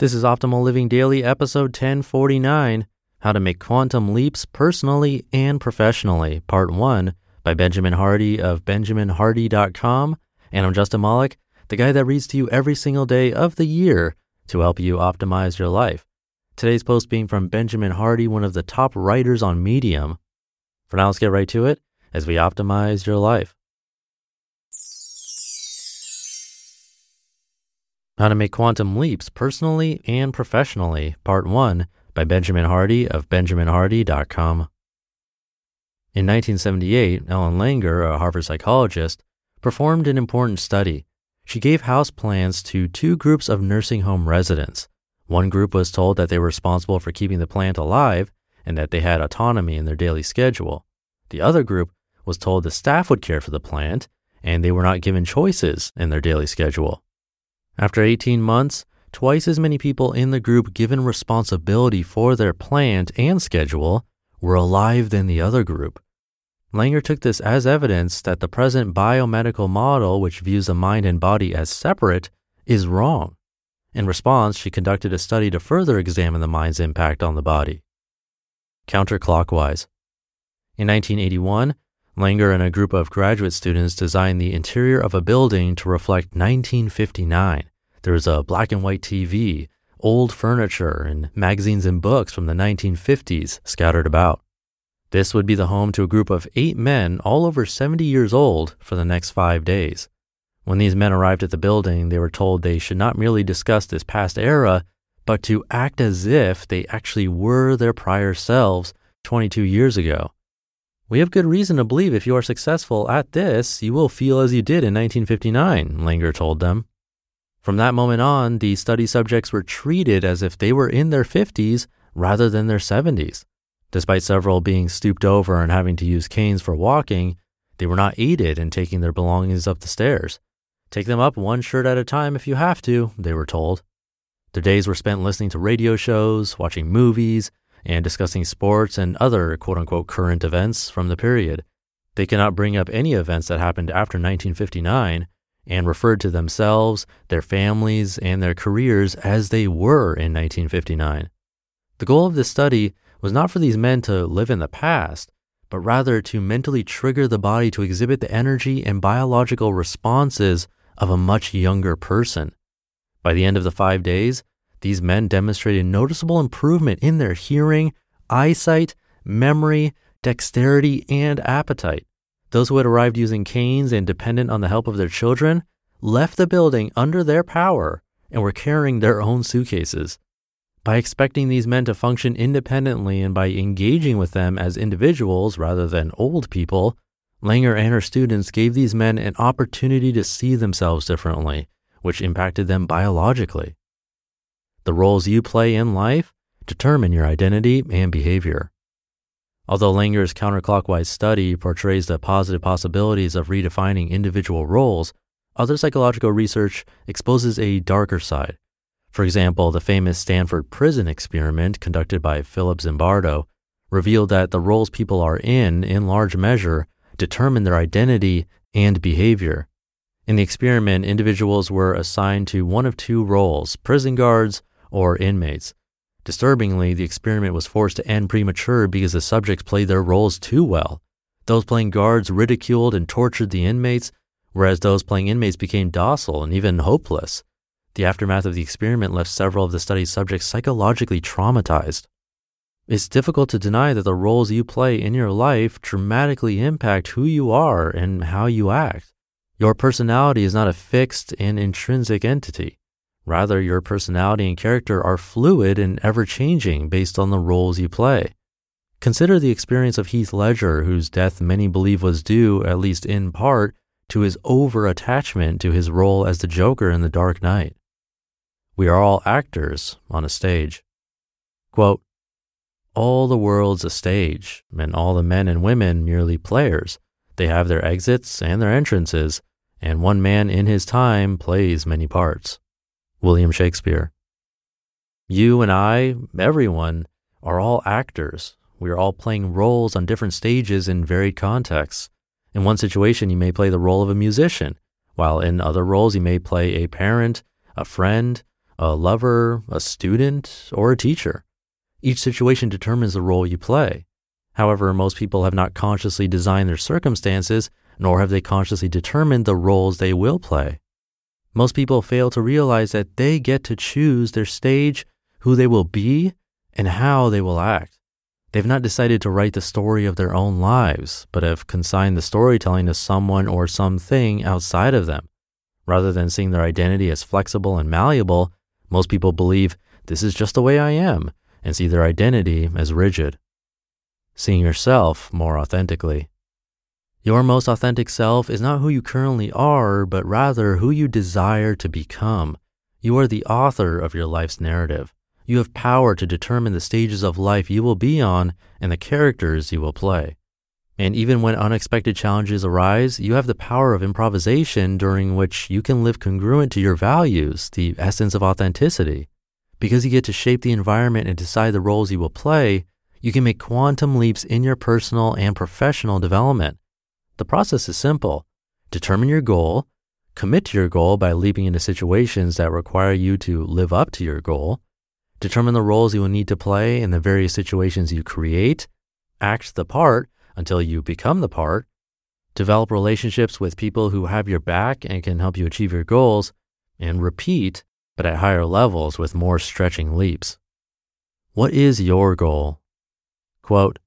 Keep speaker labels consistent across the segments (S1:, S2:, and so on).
S1: This is Optimal Living Daily, episode 1049 How to Make Quantum Leaps Personally and Professionally, Part 1 by Benjamin Hardy of BenjaminHardy.com. And I'm Justin Malik, the guy that reads to you every single day of the year to help you optimize your life. Today's post being from Benjamin Hardy, one of the top writers on Medium. For now, let's get right to it as we optimize your life. How to Make Quantum Leaps Personally and Professionally, Part 1 by Benjamin Hardy of BenjaminHardy.com. In 1978, Ellen Langer, a Harvard psychologist, performed an important study. She gave house plans to two groups of nursing home residents. One group was told that they were responsible for keeping the plant alive and that they had autonomy in their daily schedule. The other group was told the staff would care for the plant and they were not given choices in their daily schedule. After 18 months, twice as many people in the group given responsibility for their plant and schedule were alive than the other group. Langer took this as evidence that the present biomedical model, which views the mind and body as separate, is wrong. In response, she conducted a study to further examine the mind's impact on the body. Counterclockwise. In 1981, Langer and a group of graduate students designed the interior of a building to reflect 1959. There was a black and white TV, old furniture, and magazines and books from the 1950s scattered about. This would be the home to a group of eight men, all over 70 years old, for the next five days. When these men arrived at the building, they were told they should not merely discuss this past era, but to act as if they actually were their prior selves 22 years ago. We have good reason to believe if you are successful at this, you will feel as you did in 1959, Langer told them. From that moment on, the study subjects were treated as if they were in their 50s rather than their 70s. Despite several being stooped over and having to use canes for walking, they were not aided in taking their belongings up the stairs. Take them up one shirt at a time if you have to, they were told. Their days were spent listening to radio shows, watching movies, and discussing sports and other quote unquote current events from the period. They cannot bring up any events that happened after 1959 and referred to themselves, their families, and their careers as they were in 1959. The goal of this study was not for these men to live in the past, but rather to mentally trigger the body to exhibit the energy and biological responses of a much younger person. By the end of the five days, these men demonstrated noticeable improvement in their hearing, eyesight, memory, dexterity, and appetite. Those who had arrived using canes and dependent on the help of their children left the building under their power and were carrying their own suitcases. By expecting these men to function independently and by engaging with them as individuals rather than old people, Langer and her students gave these men an opportunity to see themselves differently, which impacted them biologically. The roles you play in life determine your identity and behavior. Although Langer's counterclockwise study portrays the positive possibilities of redefining individual roles, other psychological research exposes a darker side. For example, the famous Stanford prison experiment conducted by Philip Zimbardo revealed that the roles people are in, in large measure, determine their identity and behavior. In the experiment, individuals were assigned to one of two roles prison guards or inmates. Disturbingly, the experiment was forced to end premature because the subjects played their roles too well. Those playing guards ridiculed and tortured the inmates, whereas those playing inmates became docile and even hopeless. The aftermath of the experiment left several of the study's subjects psychologically traumatized. It's difficult to deny that the roles you play in your life dramatically impact who you are and how you act. Your personality is not a fixed and intrinsic entity. Rather, your personality and character are fluid and ever changing based on the roles you play. Consider the experience of Heath Ledger, whose death many believe was due, at least in part, to his over attachment to his role as the Joker in The Dark Knight. We are all actors on a stage. Quote, all the world's a stage, and all the men and women merely players. They have their exits and their entrances, and one man in his time plays many parts. William Shakespeare. You and I, everyone, are all actors. We are all playing roles on different stages in varied contexts. In one situation, you may play the role of a musician, while in other roles, you may play a parent, a friend, a lover, a student, or a teacher. Each situation determines the role you play. However, most people have not consciously designed their circumstances, nor have they consciously determined the roles they will play. Most people fail to realize that they get to choose their stage, who they will be, and how they will act. They've not decided to write the story of their own lives, but have consigned the storytelling to someone or something outside of them. Rather than seeing their identity as flexible and malleable, most people believe this is just the way I am, and see their identity as rigid. Seeing yourself more authentically. Your most authentic self is not who you currently are, but rather who you desire to become. You are the author of your life's narrative. You have power to determine the stages of life you will be on and the characters you will play. And even when unexpected challenges arise, you have the power of improvisation during which you can live congruent to your values, the essence of authenticity. Because you get to shape the environment and decide the roles you will play, you can make quantum leaps in your personal and professional development. The process is simple. Determine your goal, commit to your goal by leaping into situations that require you to live up to your goal, determine the roles you will need to play in the various situations you create, act the part until you become the part, develop relationships with people who have your back and can help you achieve your goals, and repeat but at higher levels with more stretching leaps. What is your goal? Quote,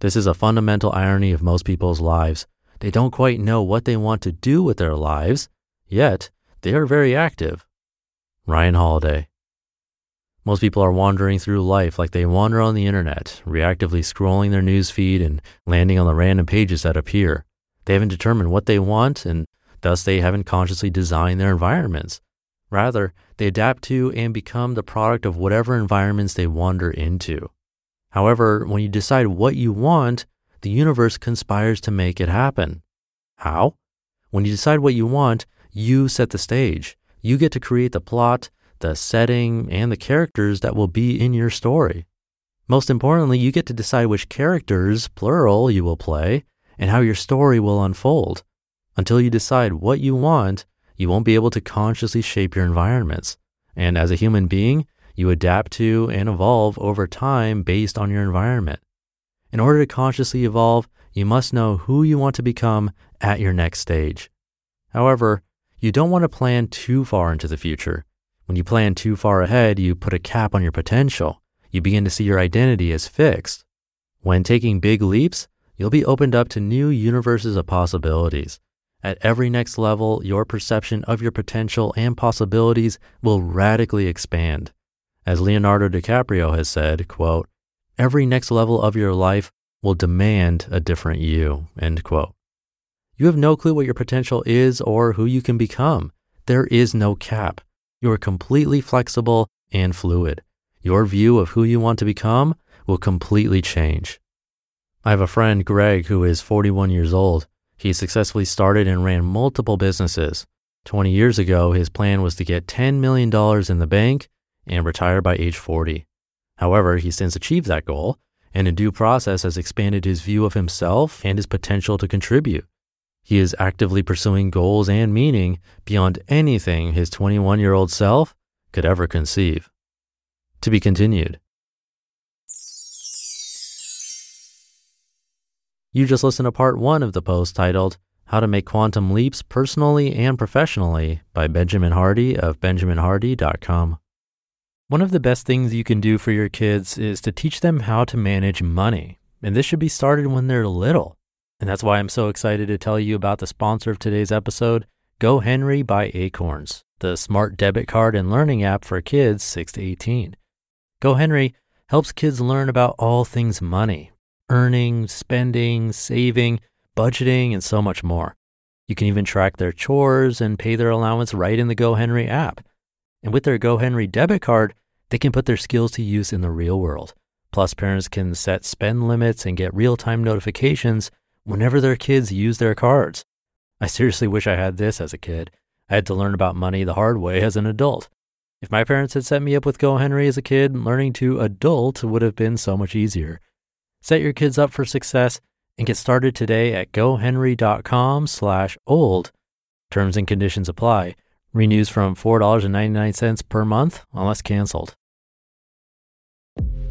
S1: this is a fundamental irony of most people's lives. They don't quite know what they want to do with their lives, yet they are very active. Ryan Holiday. Most people are wandering through life like they wander on the internet, reactively scrolling their news feed and landing on the random pages that appear. They haven't determined what they want, and thus they haven't consciously designed their environments. Rather, they adapt to and become the product of whatever environments they wander into. However, when you decide what you want, the universe conspires to make it happen. How? When you decide what you want, you set the stage. You get to create the plot, the setting, and the characters that will be in your story. Most importantly, you get to decide which characters, plural, you will play and how your story will unfold. Until you decide what you want, you won't be able to consciously shape your environments. And as a human being, you adapt to and evolve over time based on your environment. In order to consciously evolve, you must know who you want to become at your next stage. However, you don't want to plan too far into the future. When you plan too far ahead, you put a cap on your potential. You begin to see your identity as fixed. When taking big leaps, you'll be opened up to new universes of possibilities. At every next level, your perception of your potential and possibilities will radically expand. As Leonardo DiCaprio has said, quote, every next level of your life will demand a different you, end quote. You have no clue what your potential is or who you can become. There is no cap. You are completely flexible and fluid. Your view of who you want to become will completely change. I have a friend, Greg, who is 41 years old. He successfully started and ran multiple businesses. 20 years ago, his plan was to get $10 million in the bank and retire by age 40. However, he since achieved that goal and in due process has expanded his view of himself and his potential to contribute. He is actively pursuing goals and meaning beyond anything his 21 year old self could ever conceive. To be continued. You just listened to part one of the post titled, How to Make Quantum Leaps Personally and Professionally by Benjamin Hardy of benjaminhardy.com. One of the best things you can do for your kids is to teach them how to manage money. And this should be started when they're little. And that's why I'm so excited to tell you about the sponsor of today's episode, GoHenry by Acorns, the smart debit card and learning app for kids 6 to 18. GoHenry helps kids learn about all things money, earning, spending, saving, budgeting, and so much more. You can even track their chores and pay their allowance right in the GoHenry app. And with their GoHenry debit card, they can put their skills to use in the real world. Plus, parents can set spend limits and get real time notifications whenever their kids use their cards. I seriously wish I had this as a kid. I had to learn about money the hard way as an adult. If my parents had set me up with GoHenry as a kid, learning to adult would have been so much easier. Set your kids up for success and get started today at gohenry.com slash old. Terms and conditions apply. Renews from $4.99 per month unless canceled.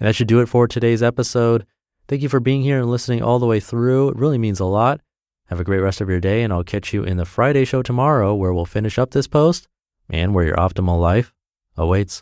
S1: And that should do it for today's episode. Thank you for being here and listening all the way through. It really means a lot. Have a great rest of your day, and I'll catch you in the Friday show tomorrow where we'll finish up this post and where your optimal life awaits.